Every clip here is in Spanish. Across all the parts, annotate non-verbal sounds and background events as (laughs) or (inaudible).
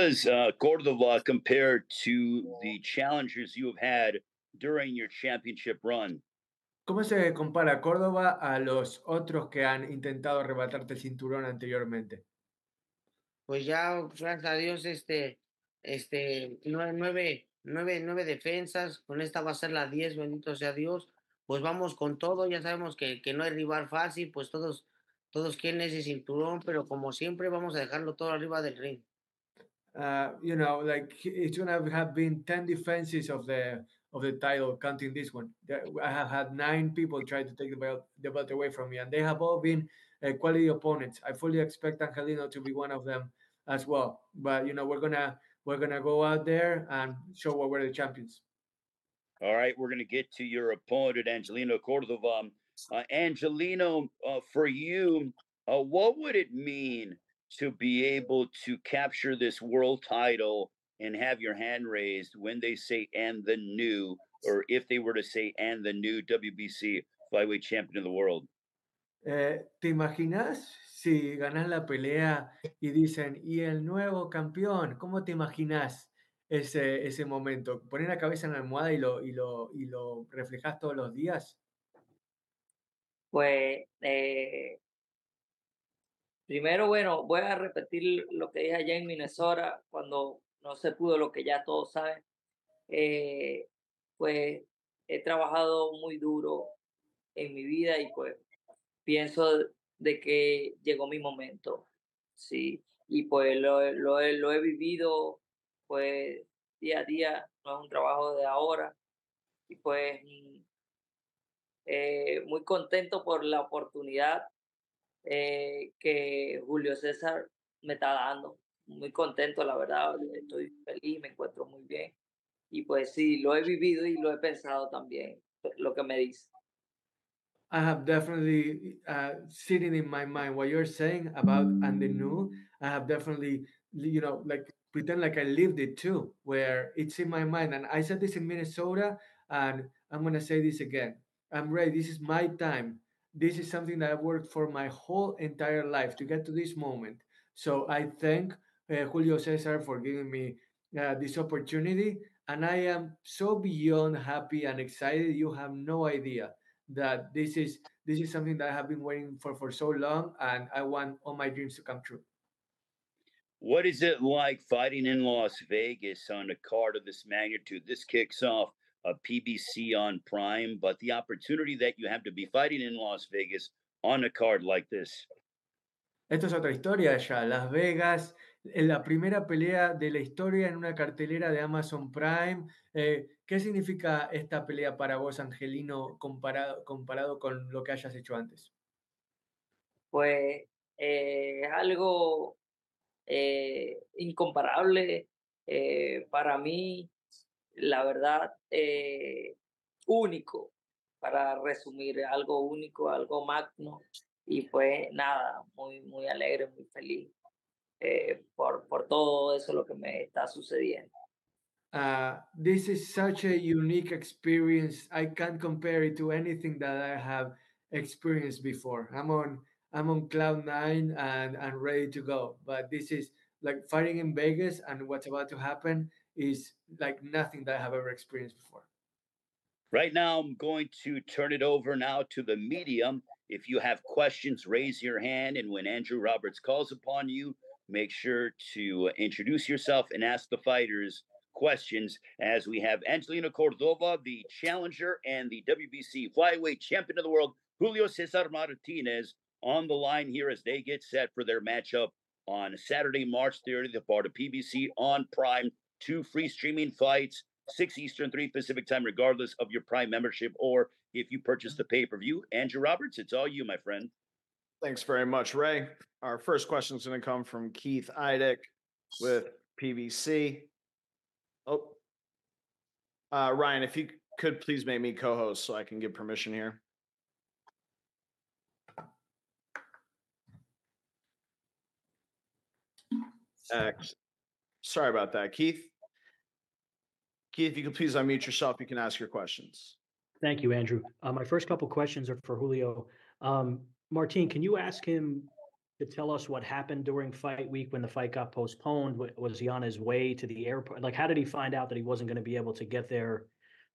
does uh, Cordova compare to the challengers you have had during your championship run? ¿Cómo se compara Córdoba a los otros que han intentado arrebatarte el cinturón anteriormente? Pues ya, gracias a Dios, este, este, nueve, nueve, nueve, nueve defensas, con esta va a ser la diez, bendito sea Dios. Pues vamos con todo, ya sabemos que, que no hay rival fácil, pues todos, todos quieren ese cinturón, pero como siempre vamos a dejarlo todo arriba del ring. Uh, you know, like it's gonna have been 10 defenses of the of the title, counting this one. I have had nine people try to take the belt, the belt away from me, and they have all been uh, quality opponents. I fully expect Angelino to be one of them as well. But you know, we're gonna we're gonna go out there and show what we're the champions. All right, we're to get to your opponent, Angelino Cordova. Uh, Angelino, uh, for you, uh, what would it mean to be able to capture this world title and have your hand raised when they say and the new, or if they were to say and the new WBC flyweight champion of the world? Eh, ¿Te imaginas si ganas la pelea y dicen, y el nuevo campeón? ¿Cómo te imaginas ese, ese momento? ¿Poner la cabeza en la almohada y lo, y lo, y lo reflejas todos los días? Pues, eh, primero, bueno, voy a repetir lo que dije allá en Minnesota cuando no se pudo lo que ya todos saben. Pues he trabajado muy duro en mi vida y pues pienso de que llegó mi momento, sí, y pues lo, lo, lo he vivido pues día a día, no es un trabajo de ahora, y pues mm, eh, muy contento por la oportunidad eh, que Julio César me está dando. Muy contento, la verdad, estoy feliz, me encuentro muy bien. Y pues sí, lo he vivido y lo he pensado también, lo que me dice. I have definitely uh, sitting in my mind what you're saying about and the new. I have definitely, you know, like pretend like I lived it too, where it's in my mind. And I said this in Minnesota, and I'm gonna say this again. I'm ready. This is my time. This is something that I've worked for my whole entire life to get to this moment. So I thank uh, Julio Cesar for giving me uh, this opportunity, and I am so beyond happy and excited. You have no idea that this is this is something that I have been waiting for for so long, and I want all my dreams to come true. What is it like fighting in Las Vegas on a card of this magnitude? This kicks off a PBC on Prime, but the opportunity that you have to be fighting in Las Vegas on a card like this. Esto es otra historia ya. Las Vegas, en la primera pelea de la historia en una cartelera de Amazon Prime. Eh, ¿Qué significa esta pelea para vos, Angelino, comparado, comparado con lo que hayas hecho antes? Pues eh, es algo eh, incomparable eh, para mí, la verdad, eh, único, para resumir, algo único, algo magno. Y pues nada, muy, muy alegre, muy feliz eh, por, por todo eso lo que me está sucediendo. Uh, this is such a unique experience. I can't compare it to anything that I have experienced before. I'm on I'm on cloud nine and and ready to go. But this is like fighting in Vegas, and what's about to happen is like nothing that I have ever experienced before. Right now, I'm going to turn it over now to the medium. If you have questions, raise your hand. And when Andrew Roberts calls upon you, make sure to uh, introduce yourself and ask the fighters questions as we have Angelina Cordova, the challenger and the WBC flyweight champion of the world, Julio Cesar Martinez, on the line here as they get set for their matchup on Saturday, March 30th, the part of PBC on Prime. Two free streaming fights, 6 Eastern, 3 Pacific time, regardless of your Prime membership or if you purchase the pay per view. Andrew Roberts, it's all you, my friend. Thanks very much, Ray. Our first question is going to come from Keith Idek with PBC. Oh, uh, Ryan, if you could please make me co-host so I can give permission here. X. Sorry about that, Keith. Keith, if you could please unmute yourself, you can ask your questions. Thank you, Andrew. Uh, my first couple questions are for Julio. Um, Martin, can you ask him to tell us what happened during fight week when the fight got postponed? Was he on his way to the airport? Like, how did he find out that he wasn't going to be able to get there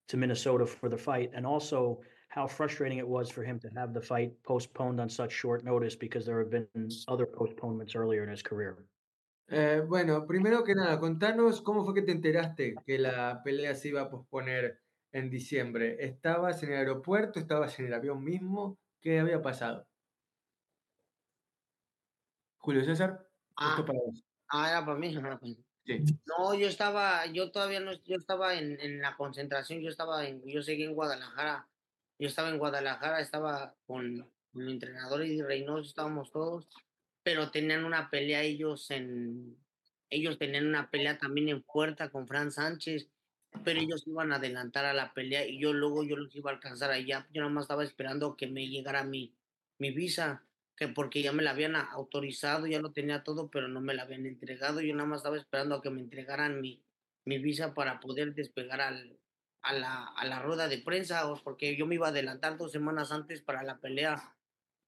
to Minnesota for the fight? And also, how frustrating it was for him to have the fight postponed on such short notice because there have been other postponements earlier in his career. Eh, bueno, primero que nada, contanos cómo fue que te enteraste que la pelea se iba a posponer en diciembre. ¿Estabas en el aeropuerto? ¿Estabas en el avión mismo? ¿Qué había pasado? Julio César, Ah, esto para vos. ah, era para mí. ah, pues. Sí. No, yo estaba, yo todavía no, yo estaba en, en la concentración, yo estaba en, yo seguí en Guadalajara, yo estaba en Guadalajara, estaba con mi entrenador y Reynoso, estábamos todos, pero tenían una pelea ellos en, ellos tenían una pelea también en Puerta con Fran Sánchez, pero ellos iban a adelantar a la pelea y yo luego yo los iba a alcanzar allá, yo nada más estaba esperando que me llegara mi, mi visa, que porque ya me la habían autorizado, ya lo tenía todo, pero no me la habían entregado. Yo nada más estaba esperando a que me entregaran mi, mi visa para poder despegar al, a, la, a la rueda de prensa, porque yo me iba a adelantar dos semanas antes para la pelea,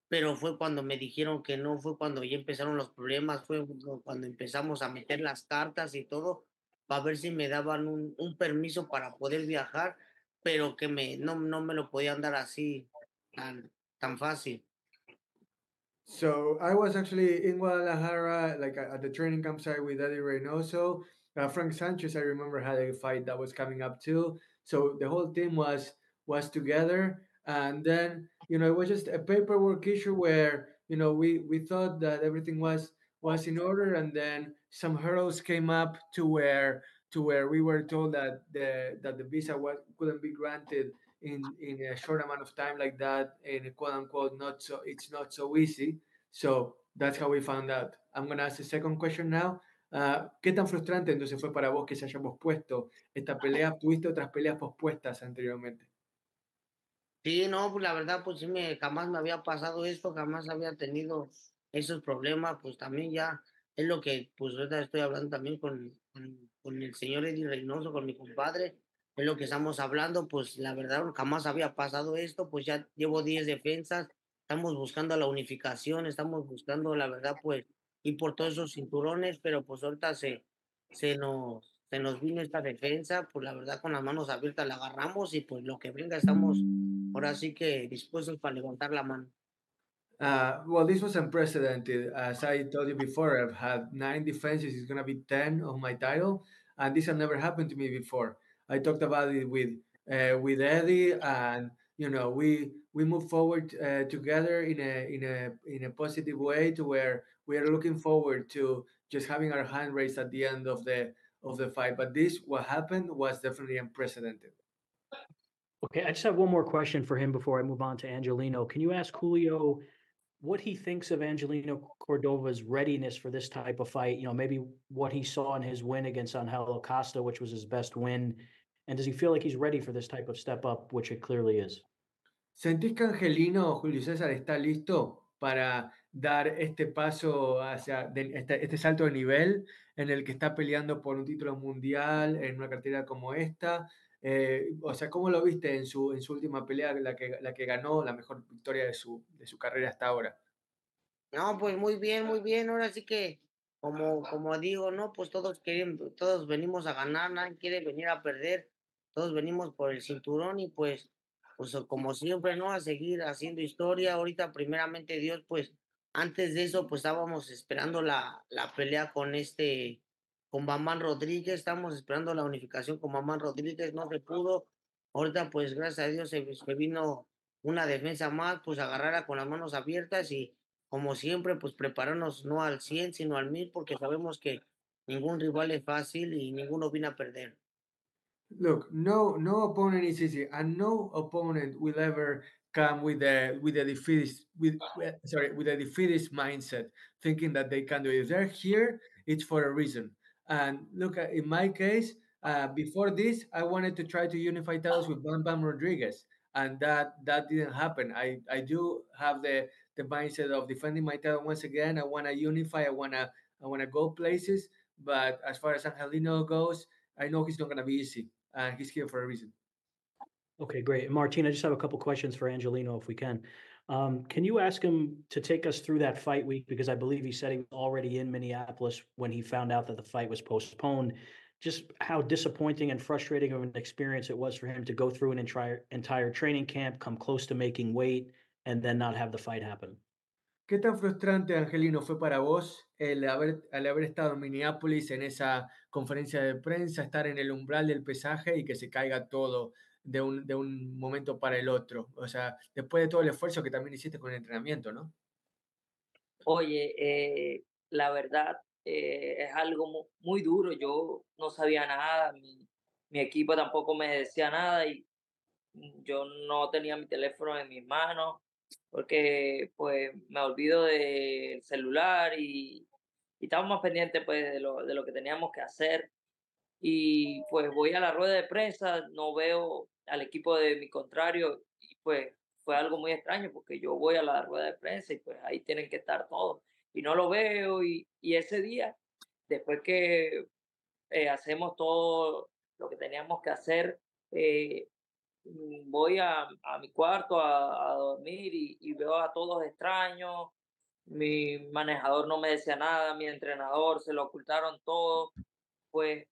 pero fue cuando me dijeron que no, fue cuando ya empezaron los problemas, fue cu- cuando empezamos a meter las cartas y todo, para ver si me daban un, un permiso para poder viajar, pero que me, no, no me lo podían dar así tan, tan fácil. So I was actually in Guadalajara, like at at the training campsite with Eddie Reynoso. Uh, Frank Sanchez, I remember had a fight that was coming up too. So the whole team was was together, and then you know it was just a paperwork issue where you know we we thought that everything was was in order, and then some hurdles came up to where to where we were told that the that the visa was, couldn't be granted in in a short amount of time like that in a quote unquote not so it's not so easy so that's how we found out i'm going to ask the second question now Ah, ¿Qué tan frustrante entonces fue para vos que se haya pospuesto esta pelea? ¿Tuviste otras peleas pospuestas anteriormente? Sí, no, pues la verdad, pues sí, me, jamás me había pasado esto, jamás había tenido esos problemas, pues también ya es lo que, pues ahorita estoy hablando también con, con, con el señor Eddie Reynoso, con mi compadre, es lo que estamos hablando, pues la verdad jamás había pasado esto, pues ya llevo 10 defensas, estamos buscando la unificación, estamos buscando, la verdad, pues, ir por todos esos cinturones, pero pues ahorita se, se nos, se nos vino esta defensa, pues la verdad con las manos abiertas la agarramos y pues lo que venga estamos ahora sí que dispuestos para levantar la mano. Uh, well, this was unprecedented. As I told you before, I've had nine defenses. It's going to be 10 of my title. And this had never happened to me before. I talked about it with uh, with Eddie, and you know, we we move forward uh, together in a in a in a positive way to where we are looking forward to just having our hand raised at the end of the of the fight. But this, what happened, was definitely unprecedented. Okay, I just have one more question for him before I move on to Angelino. Can you ask Julio what he thinks of Angelino Cordova's readiness for this type of fight? You know, maybe what he saw in his win against Angelo Costa, which was his best win. And does he feel like he's ready for this type of step up, which it clearly is? ¿Sentís que Angelino Julio César está listo para dar este paso hacia este, este salto de nivel en el que está peleando por un título mundial en una cartera como esta? Eh, o sea, ¿cómo lo viste en su, en su última pelea, la que, la que ganó la mejor victoria de su, de su carrera hasta ahora? No, pues muy bien, muy bien. Ahora sí que, como, como digo, ¿no? Pues todos quieren, todos venimos a ganar, nadie quiere venir a perder. Todos venimos por el cinturón y pues, pues como siempre, ¿no? A seguir haciendo historia. Ahorita, primeramente Dios, pues, antes de eso, pues estábamos esperando la, la pelea con este, con Bamán Rodríguez, estamos esperando la unificación con Bamán Rodríguez, no se pudo. Ahorita, pues, gracias a Dios, se, se vino una defensa más, pues agarrarla con las manos abiertas y como siempre, pues prepararnos no al 100, sino al 1000, porque sabemos que ningún rival es fácil y ninguno viene a perder. Look, no, no opponent is easy, and no opponent will ever come with a with a defeatist with sorry with a defeatist mindset, thinking that they can do it. If they're here, it's for a reason. And look, uh, in my case, uh, before this, I wanted to try to unify titles with Bam Bam Rodriguez, and that that didn't happen. I I do have the the mindset of defending my title once again. I want to unify. I wanna I wanna go places. But as far as Angelino goes, I know he's not gonna be easy, and he's here for a reason. Okay, great. Martin, I just have a couple questions for Angelino, if we can. Um, can you ask him to take us through that fight week? Because I believe he said he was already in Minneapolis when he found out that the fight was postponed. Just how disappointing and frustrating of an experience it was for him to go through an entire entire training camp, come close to making weight, and then not have the fight happen. ¿Qué tan frustrante, Angelino, fue para vos el haber, al haber estado en Minneapolis en esa conferencia de prensa, estar en el umbral del pesaje y que se caiga todo de un, de un momento para el otro? O sea, después de todo el esfuerzo que también hiciste con el entrenamiento, ¿no? Oye, eh, la verdad eh, es algo mu- muy duro. Yo no sabía nada, mi, mi equipo tampoco me decía nada y mm, yo no tenía mi teléfono en mis manos porque pues me olvido del celular y, y estábamos más pendientes pues de lo, de lo que teníamos que hacer y pues voy a la rueda de prensa, no veo al equipo de mi contrario y pues fue algo muy extraño porque yo voy a la rueda de prensa y pues ahí tienen que estar todos y no lo veo y, y ese día, después que eh, hacemos todo lo que teníamos que hacer, eh, mm, voy a, a mi cuarto a, dormir y, y veo a todos extraños. Mi manejador no me decía nada, mi entrenador se lo ocultaron todo. Pues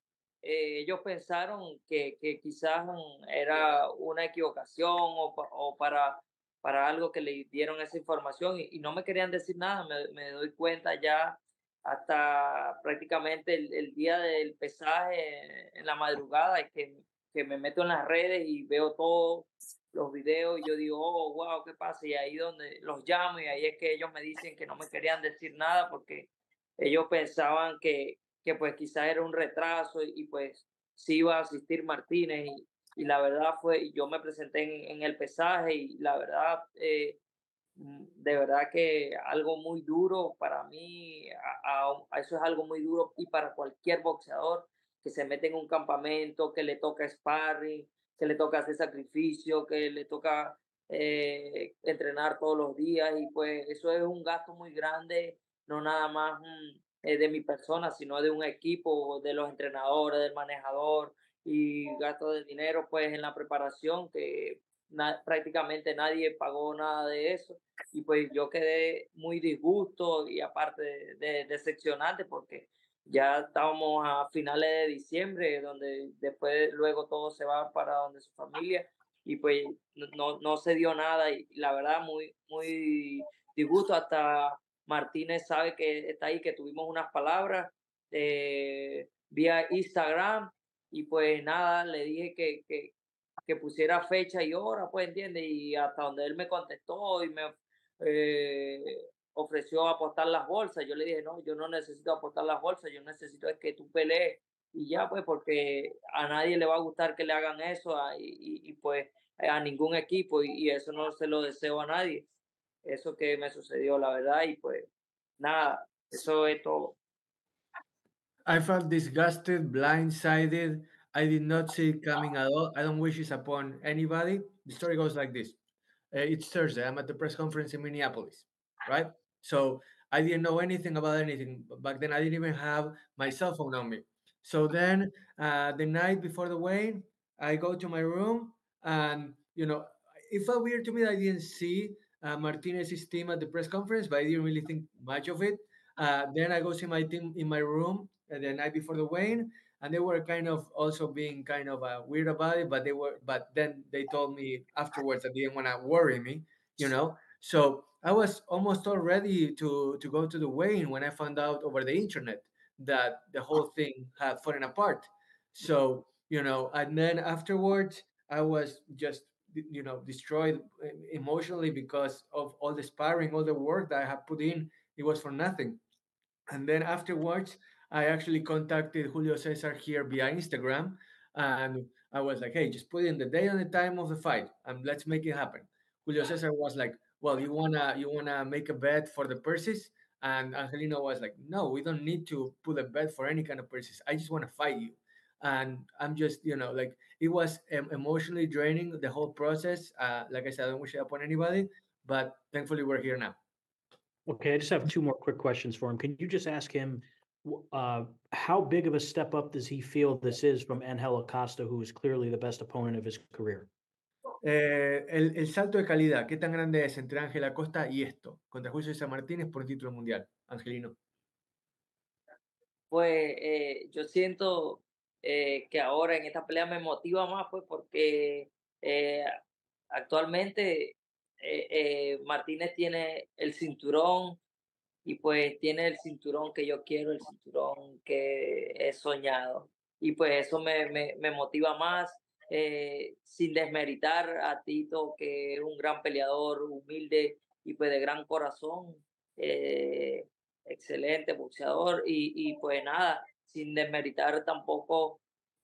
eh, ellos pensaron que, que quizás era una equivocación o, o para, para algo que le dieron esa información y, no me querían decir nada. Me, me doy cuenta ya hasta prácticamente el, el día del pesaje en la madrugada y que, que me meto en las redes y veo todos los videos y yo digo, oh, wow, ¿qué pasa? Y ahí donde los llamo y ahí es que ellos me dicen que no me querían decir nada porque ellos pensaban que, que pues quizás era un retraso y, pues sí iba a asistir Martínez y, la verdad fue, yo me presenté en, el pesaje y la verdad, eh, mm, de verdad que algo muy duro para mí, a eso es algo muy duro y para cualquier boxeador que se mete en un campamento, que le toca sparring, que le toca hacer sacrificio, que le toca eh, entrenar todos los días y pues eso es un gasto muy grande, no nada más mm, eh, de mi persona, sino de un equipo, de los entrenadores, del manejador y gasto de dinero pues en la preparación que prácticamente nadie pagó nada de eso. Y pues yo quedé muy disgusto y aparte de, de- decepcionante porque ya estábamos a finales de diciembre donde después luego todo se va para donde su familia y pues no, no, no se dio nada y la verdad muy muy disgusto. Hasta Martínez sabe que está ahí que tuvimos unas palabras eh, vía Instagram y pues nada le dije que, que, que pusiera fecha y hora, pues entiende, y hasta donde él me contestó y me eh, ofreció apostar las bolsas, yo le dije, no, yo no necesito apostar las bolsas, yo necesito es que tú pelees y ya pues porque a nadie le va a gustar que le hagan eso y- y, pues a ningún equipo y, y eso no se lo deseo a nadie, eso que me sucedió la verdad y pues nada, eso es todo. I felt disgusted, blindsided. I did not see it coming at all. I don't wish this upon anybody. The story goes like this. Uh, it's Thursday. I'm at the press conference in Minneapolis, right? So I didn't know anything about anything. Back then, I didn't even have my cell phone on me. So then, uh, the night before the weigh, I go to my room, and you know, it felt weird to me that I didn't see uh, Martinez's team at the press conference, but I didn't really think much of it. Uh, then I go see my team in my room uh, the night before the weigh-in, and they were kind of also being kind of uh, weird about it. But they were, but then they told me afterwards that they didn't want to worry me, you know. So I was almost all ready to to go to the weigh-in when I found out over the internet that the whole thing had fallen apart. So you know, and then afterwards I was just you know destroyed uh, emotionally because of all the sparring, all the work that I had put in. It was for nothing. And then afterwards, I actually contacted Julio Cesar here via Instagram, and I was like, "Hey, just put in the day and the time of the fight, and let's make it happen." Julio Cesar was like, "Well, you wanna you wanna make a bet for the purses?" And Angelino was like, "No, we don't need to put a bet for any kind of purses. I just want to fight you." And I'm just, you know, like it was um, emotionally draining the whole process. Uh, like I said, I don't wish it upon anybody, but thankfully we're here now. Okay, I just have two more quick questions for him. Can you just ask him uh, how big of a step up does he feel this is from Angel Acosta, who is clearly the best opponent of his career? eh, el, el salto de calidad, ¿qué tan grande es entre Ángel Acosta y esto? Contra Julio César Martínez por el título mundial, Angelino. Pues eh, yo siento eh, que ahora en esta pelea me motiva más, pues porque eh, actualmente eh, Martínez tiene el cinturón y pues tiene el cinturón que yo quiero, el cinturón que he soñado. Y pues eso me, me, me motiva más, sin desmeritar a Tito, que es un gran peleador, humilde y pues de gran corazón, excelente boxeador. Y, y pues nada, sin desmeritar tampoco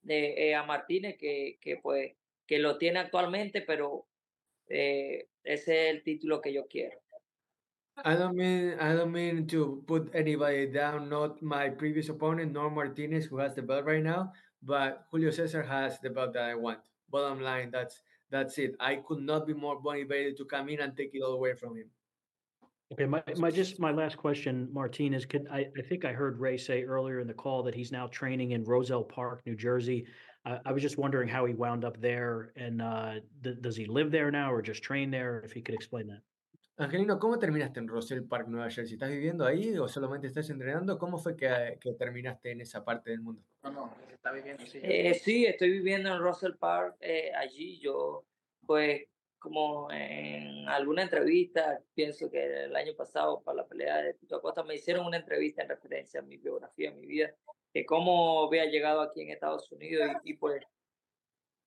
eh, a Martínez, que, que pues que lo tiene actualmente, pero eh, ese es el título que yo quiero. I don't mean I don't mean to put anybody down, not my previous opponent, nor Martinez, who has the belt right now, but Julio Cesar has the belt that I want. Bottom line, that's that's it. I could not be more motivated to come in and take it all away from him. Okay, my, my, just my last question, Martinez, could, I, I think I heard Ray say earlier in the call that he's now training in Roselle Park, New Jersey. I, I was just wondering how he wound up there and, uh, th- does he live there now or just train there? If he could explain that. Angelino, ¿cómo terminaste en Roselle Park, Nueva Jersey? ¿Estás viviendo ahí o solamente estás entrenando? ¿Cómo fue que, que terminaste en esa parte del mundo? No, no, está viviendo, sí. Eh, sí, estoy viviendo en Russell Park. eh, allí yo, pues, como en alguna entrevista, pienso que el año pasado para la pelea de Tito Acosta, me hicieron una entrevista en referencia a mi biografía, a mi vida, de cómo había llegado aquí en Estados Unidos y, y, pues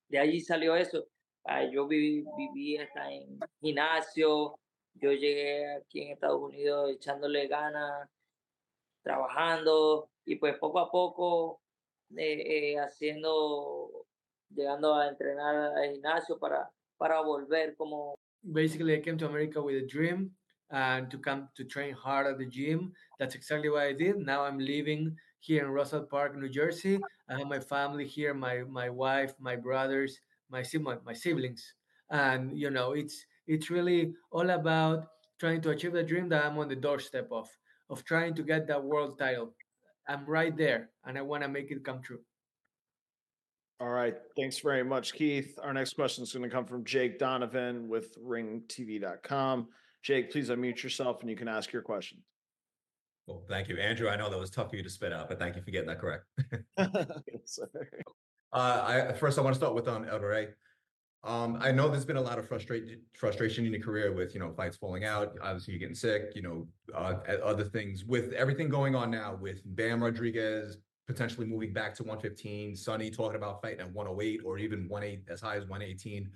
de allí salió eso. Ah, yo viví, viví hasta en gimnasio, yo llegué aquí en Estados Unidos echándole ganas, trabajando y pues poco a poco eh, eh, haciendo, llegando a entrenar al gimnasio para, para volver como Basically, I came to America with a dream and to come to train hard at the gym. That's exactly what I did. Now I'm living here in Russell Park, New Jersey. I have my family here, my my wife, my brothers, my my siblings, and you know, it's it's really all about trying to achieve the dream that I'm on the doorstep of, of trying to get that world title. I'm right there, and I want to make it come true. All right. Thanks very much, Keith. Our next question is going to come from Jake Donovan with ringtv.com. Jake, please unmute yourself and you can ask your question. Well, thank you, Andrew. I know that was tough for you to spit out, but thank you for getting that correct. (laughs) (laughs) Yes. Uh, I first I want to start with um El Rey. Um, I know there's been a lot of frustration frustration in your career with you know fights falling out. Obviously, you're getting sick. You know, uh, other things with everything going on now with Bam Rodriguez potentially moving back to 115, Sonny talking about fighting at 108 or even 18 as high as 118.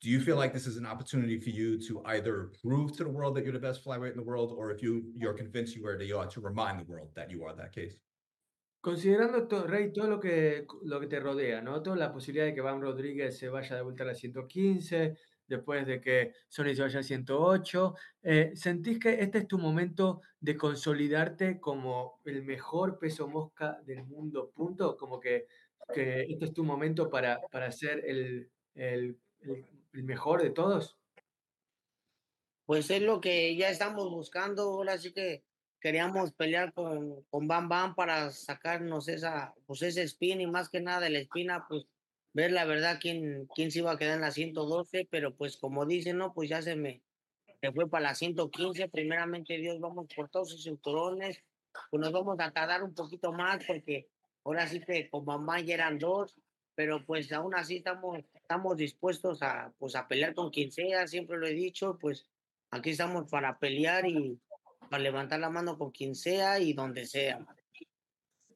Do you feel like this is an opportunity for you to either prove to the world that you're the best flyweight in the world, or if you you're convinced you are, to remind the world that you are that case? Considerando, to- Rey, todo lo que, lo que te rodea, ¿no? Toda la posibilidad de que Van Rodríguez se vaya de vuelta a la 115, después de que Sony se vaya a 108, eh, ¿sentís que este es tu momento de consolidarte como el mejor peso mosca del mundo, punto? Como que, que este es tu momento para, para ser el, el, el- el mejor de todos. Pues es lo que ya estamos buscando. Ahora sí que queríamos pelear con, con Bam Bam para sacarnos esa, pues ese spin y más que nada de la espina, pues ver la verdad quién, quién se iba a quedar en la 112, pero pues como dicen, no, pues ya se me se fue para la 115. Primeramente Dios, vamos por todos sus cinturones, pues nos vamos a tardar un poquito más porque ahora sí que con mamá ya eran dos, pero pues aún así estamos, estamos dispuestos a, pues a pelear con quien sea, siempre lo he dicho, pues aquí estamos para pelear y para levantar la mano con quien sea y donde sea.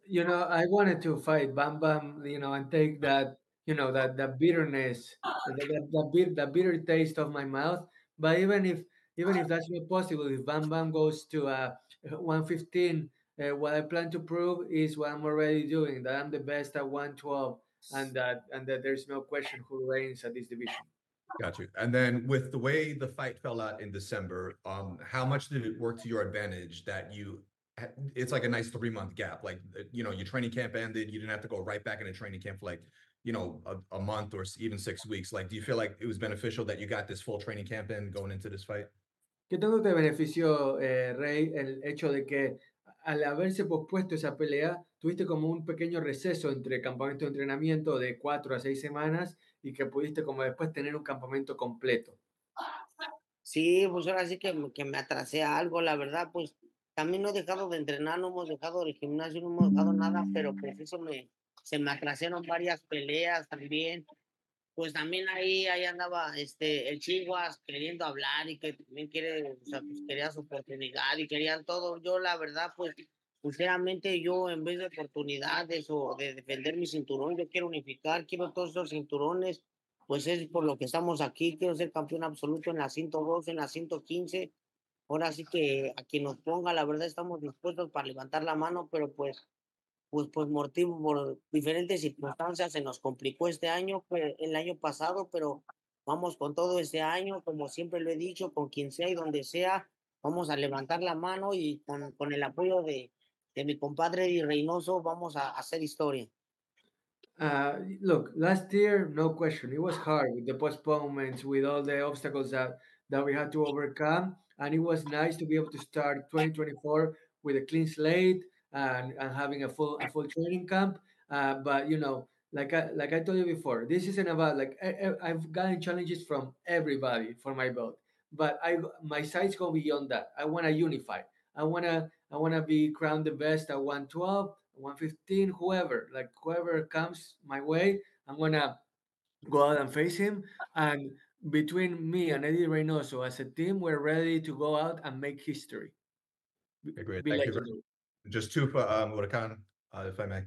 you know, I wanted to fight Bam Bam, you know, and take that, you know, that that bitterness, the, the, the, bit, the bitter taste of my mouth. But even if even if that's not possible, if Bam Bam goes to uh, 115, uh, what I plan to prove is what I'm already doing, that I'm the best at 112, and that and that there's no question who reigns at this division. Got you. And then with the way the fight fell out in December, um, how much did it work to your advantage that you? It's like a nice three month gap. Like uh, you know, your training camp ended. You didn't have to go right back into training camp for like you know a, a month or s- even six weeks. Like, do you feel like it was beneficial that you got this full training camp in going into this fight? ¿Qué tanto te benefició, eh, Rey, el hecho de que al haberse pospuesto esa pelea, tuviste como un pequeño receso entre campamento de entrenamiento de cuatro a seis semanas y que pudiste como después tener un campamento completo. Sí, pues ahora sí que, me- que me atrasé a algo, la verdad, pues también no he dejado de entrenar, no hemos dejado el gimnasio, no hemos dejado nada, pero pues eso me, se me atrasaron varias peleas también. Pues también ahí, ahí andaba este, el Chihuas queriendo hablar y que también quiere, pues quería su oportunidad y querían todo. Yo, la verdad, pues, sinceramente, yo en vez de oportunidades o de defender mi cinturón, yo quiero unificar, quiero todos esos cinturones, pues es por lo que estamos aquí, quiero ser campeón absoluto en la 102, en la 115. Ahora sí que a quien nos ponga, la verdad, estamos dispuestos para levantar la mano, pero pues pues por motivo, por diferentes circunstancias se nos complicó este año, el año pasado, pero vamos con todo este año, como siempre lo he dicho, con quien sea y donde sea, vamos a levantar la mano y con, con el apoyo de, de mi compadre Eddie Reynoso vamos a hacer historia. Uh, look, last year, no question, it was hard with the postponements, with all the obstacles that, that we had to overcome. And it was nice to be able to start 2024 with a clean slate and, and having a full a full training camp. Uh, but you know, like I like I told you before, this isn't about like I, I've gotten challenges from everybody for my belt, but I my sights go beyond that. I want to unify. I wanna I wanna be crowned the best at 112, 115, whoever like whoever comes my way, I'm gonna go out and face him. And between me and Eddie Reynoso as a team, we're ready to go out and make history. Great. Thank you very-. Just two for um Huracan, uh, if I may.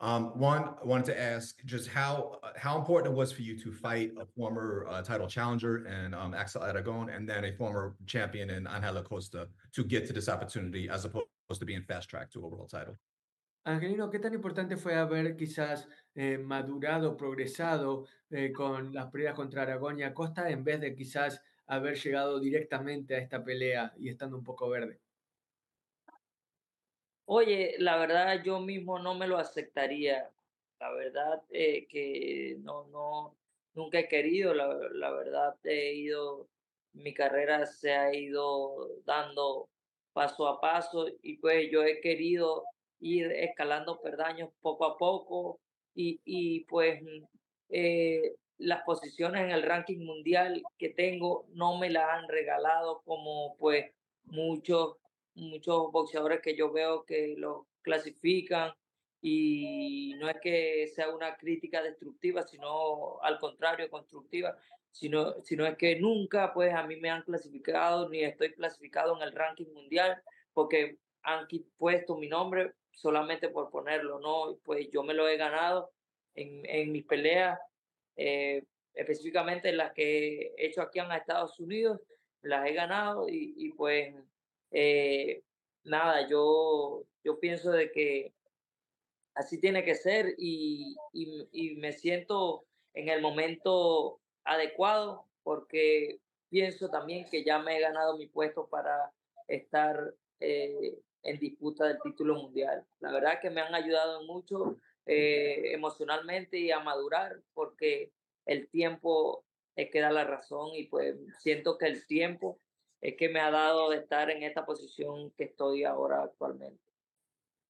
Um, one, I wanted to ask just how uh, how important it was for you to fight a former uh, title challenger and um Axel Aragon and then a former champion in Angela Costa to get to this opportunity as opposed to being fast tracked to a world title. Angelino, ¿qué tan importante fue haber quizás eh, madurado, progresado eh, con las peleas contra Aragón y Acosta en vez de quizás haber llegado directamente a esta pelea y estando un poco verde? Oye, la verdad yo mismo no me lo aceptaría. La verdad eh, que no, no, nunca he querido. La, la verdad he ido, mi carrera se ha ido dando paso a paso y pues yo he querido ir escalando perdaños poco a poco y, y pues mm, eh, las posiciones en el ranking mundial que tengo no me la han regalado como pues muchos muchos boxeadores que yo veo que lo clasifican y no es que sea una crítica destructiva, sino al contrario, constructiva, sino, sino es que nunca pues a mí me han clasificado ni estoy clasificado en el ranking mundial porque han puesto mi nombre solamente por ponerlo, ¿no? Pues yo me lo he ganado en, en mis peleas, eh, específicamente las que he hecho aquí en Estados Unidos, las he ganado y, y pues eh, nada, yo, yo pienso de que así tiene que ser y, y, me siento en el momento adecuado porque pienso también que ya me he ganado mi puesto para estar eh, en disputa del título mundial. La verdad que me han ayudado mucho eh, emocionalmente y a madurar porque el tiempo es que da la razón y pues siento que el tiempo es que me ha dado de estar en esta posición que estoy ahora actualmente.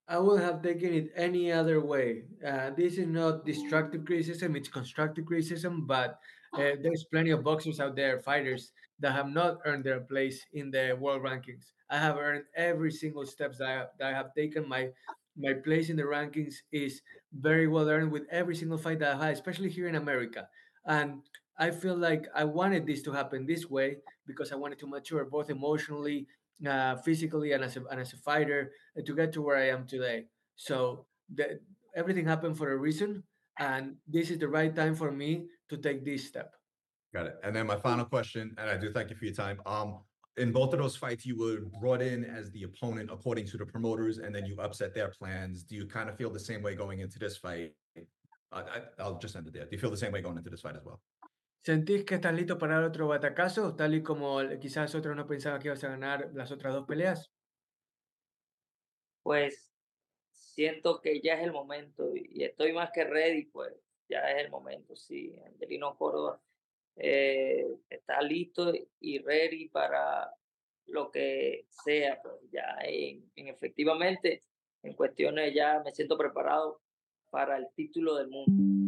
I would have taken it any other way. Uh, this is not destructive criticism, it's constructive criticism, but uh, there's plenty of boxers out there, fighters, that have not earned their place in the world rankings. I have earned every single steps that I have, that I have taken. My my place in the rankings is very well earned with every single fight that I had, especially here in America. And I feel like I wanted this to happen this way because I wanted to mature both emotionally, uh, physically, and as a, and as a fighter uh, to get to where I am today. So the, everything happened for a reason, and this is the right time for me to take this step. Got it. And then my final question, and I do thank you for your time. Um, in both of those fights, you were brought in as the opponent according to the promoters, and then you upset their plans. Do you kind of feel the same way going into this fight? I, I'll just end it there. Do you feel the same way going into this fight as well? ¿Sentís que estás listo para otro batacazo, tal y como quizás otros no pensaban que ibas a ganar las otras dos peleas? Pues siento que ya es el momento y y estoy más que ready, pues ya es el momento, sí. Angelino Córdoba eh, está listo y ready para lo que sea, pues ya en, en efectivamente, en cuestiones ya me siento preparado para el título del mundo.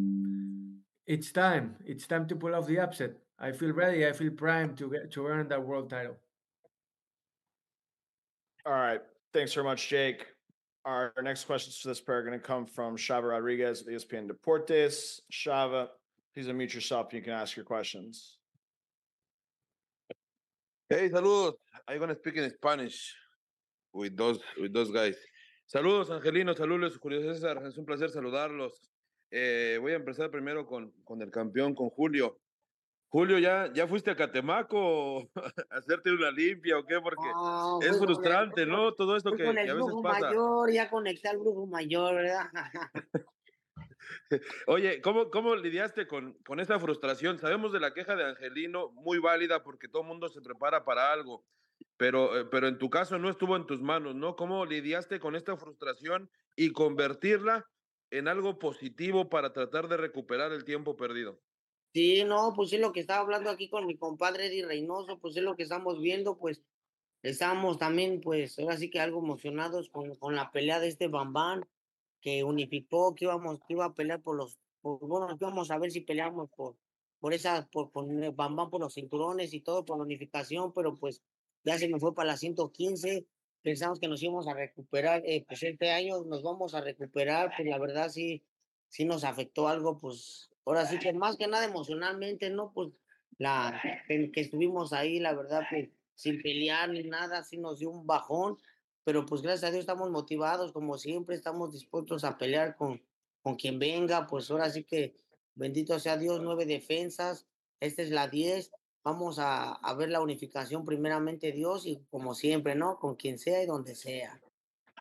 It's time. It's time to pull off the upset. I feel ready. I feel primed to get to earn that world title. All right. Thanks very much, Jake. Our next questions for this pair are going to come from Shava Rodriguez at ESPN Deportes. Shava, please unmute yourself. You can ask your questions. Hey, saludos. I'm gonna speak in Spanish with those with those guys. Saludos, Angelino, saludos, Julio César. Es un placer saludarlos. Eh, voy a empezar primero con, con el campeón, con Julio. Julio, ¿ya, ¿ya fuiste a Catemaco (laughs) a hacerte una limpia o qué? Porque No, es con el- frustrante, ¿no? Todo esto que, con que el a veces brujo pasa. mayor, ya conecté al brujo mayor, ¿verdad? (laughs) Oye, ¿cómo, cómo lidiaste con, con esta frustración? Sabemos de la queja de Angelino, muy válida porque todo el mundo se prepara para algo, pero, eh, pero en tu caso no estuvo en tus manos, ¿no? ¿Cómo lidiaste con esta frustración y convertirla en algo positivo para tratar de recuperar el tiempo perdido? Sí, no, pues es lo que estaba hablando aquí con mi compadre Eddie Reynoso, pues es lo que estamos viendo, pues estamos también, pues ahora sí que algo emocionados con, con la pelea de este Bambán, que unificó, que íbamos, que iba a pelear por los, por, bueno, íbamos a ver si peleamos por, por esa, por, por Bambán, por los cinturones y todo, por la unificación, pero pues ya se me fue para la 115, pensamos que nos íbamos a recuperar, eh, pues este año nos vamos a recuperar, pues la verdad sí, sí nos afectó algo, pues ahora sí que más que nada emocionalmente, ¿no? Pues la que estuvimos ahí, la verdad que sin pelear ni nada, sí nos dio un bajón, pero pues gracias a Dios estamos motivados, como siempre, estamos dispuestos a pelear con, con quien venga, pues ahora sí que bendito sea Dios, nueve defensas, esta es la diez, vamos a, a ver la unificación primeramente Dios y como siempre, ¿no? Con quien sea y donde sea.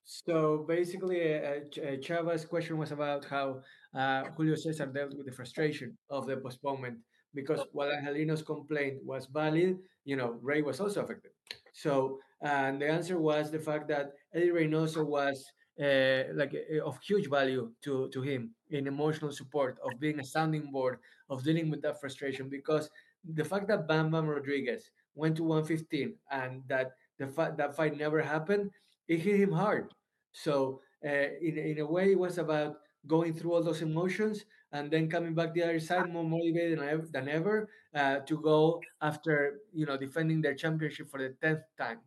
So basically, uh, Ch- uh, Chava's question was about how uh, Julio Cesar dealt with the frustration of the postponement because while Angelino's complaint was valid, you know, Ray was also affected. So, and the answer was the fact that Eddie Reynoso was uh, like uh, of huge value to to him in emotional support, of being a sounding board, of dealing with that frustration because the fact that Bam Bam Rodriguez went to 115 and that the fact that fight never happened, it hit him hard. So uh, in in a way, it was about going through all those emotions and then coming back the other side more motivated than ever, than ever uh, to go after you know defending their championship for the tenth time.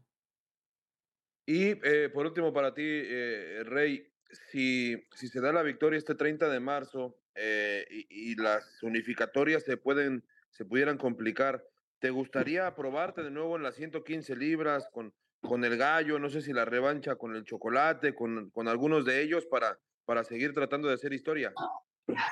Y eh, por último, para ti, eh, Rey, si, si se da la victoria este 30 de marzo eh, y, y las unificatorias se pueden, se pudieran complicar, ¿te gustaría (laughs) probarte de nuevo en las 115 libras con, con el gallo? No sé si la revancha con el chocolate, con, con algunos de ellos para, para seguir tratando de hacer historia.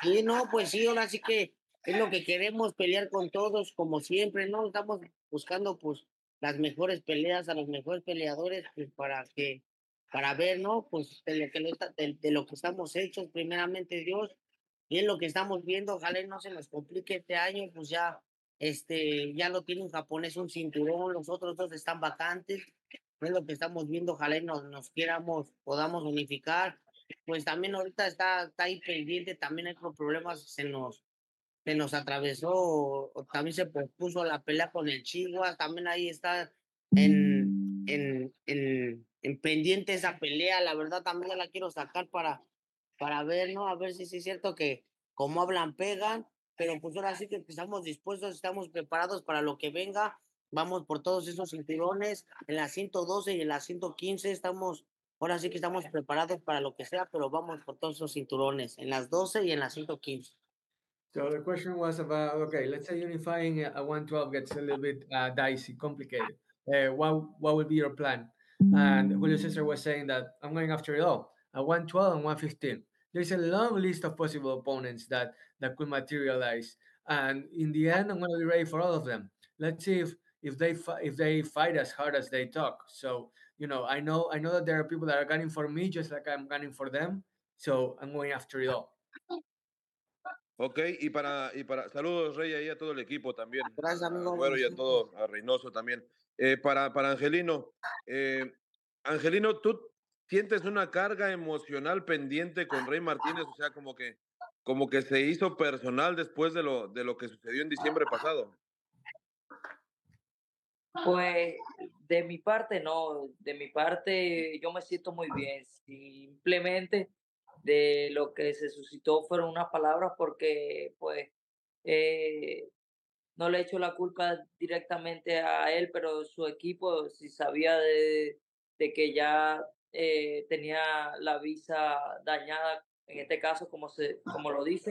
Sí, no, pues sí, ahora sí que es lo que queremos, pelear con todos, como siempre, ¿no? Estamos buscando, pues, las mejores peleas a los mejores peleadores, pues, para que, para ver, ¿no? Pues, de lo que, lo está- de, de lo que estamos hechos, primeramente Dios, y es lo que estamos viendo, ojalá no se nos complique este año, pues ya, este, ya lo tiene un japonés, un cinturón, los otros dos están vacantes, es lo que estamos viendo, ojalá nos, nos quieramos, podamos unificar, pues también ahorita está, está ahí pendiente, también hay otros problemas, se nos, se nos atravesó, también se pospuso la pelea con el Chihuahua, también ahí está en, en, en, en pendiente esa pelea, la verdad también la quiero sacar para, para ver, ¿no? A ver si sí es cierto que como hablan, pegan, pero pues ahora sí que estamos dispuestos, estamos preparados para lo que venga, vamos por todos esos cinturones, en la 112 y en la 115 estamos Ahora sí que estamos preparados para lo que sea, pero vamos por todos esos cinturones, en las 12 y en las 115. So the question was about okay, let's say unifying a 112 gets a little bit uh, dicey, complicated. Uh, what what would be your plan? And Julio Cesar was saying that I'm going after it all at 112 and 115. There's a long list of possible opponents that that could materialize, and in the end, I'm going to be ready for all of them. Let's see if if they if they fight as hard as they talk. So you know, I know I know that there are people that are gunning for me just like I'm gunning for them. So I'm going after it all. Ok, y para, y para, saludos Rey y a todo el equipo también. Gracias, a amigo. Güero y a todo, a Reynoso también. Eh, para, para Angelino, eh, Angelino, ¿tú sientes una carga emocional pendiente con Rey Martínez? O sea, como que, como que se hizo personal después de lo, de lo que sucedió en diciembre pasado. Pues de mi parte, no, de mi parte yo me siento muy bien. Simplemente de lo que se suscitó fueron unas palabras porque pues eh, no le echo la culpa directamente a él, pero su equipo si sabía de, de que ya eh, tenía la visa dañada, en este caso como, se, como lo dice,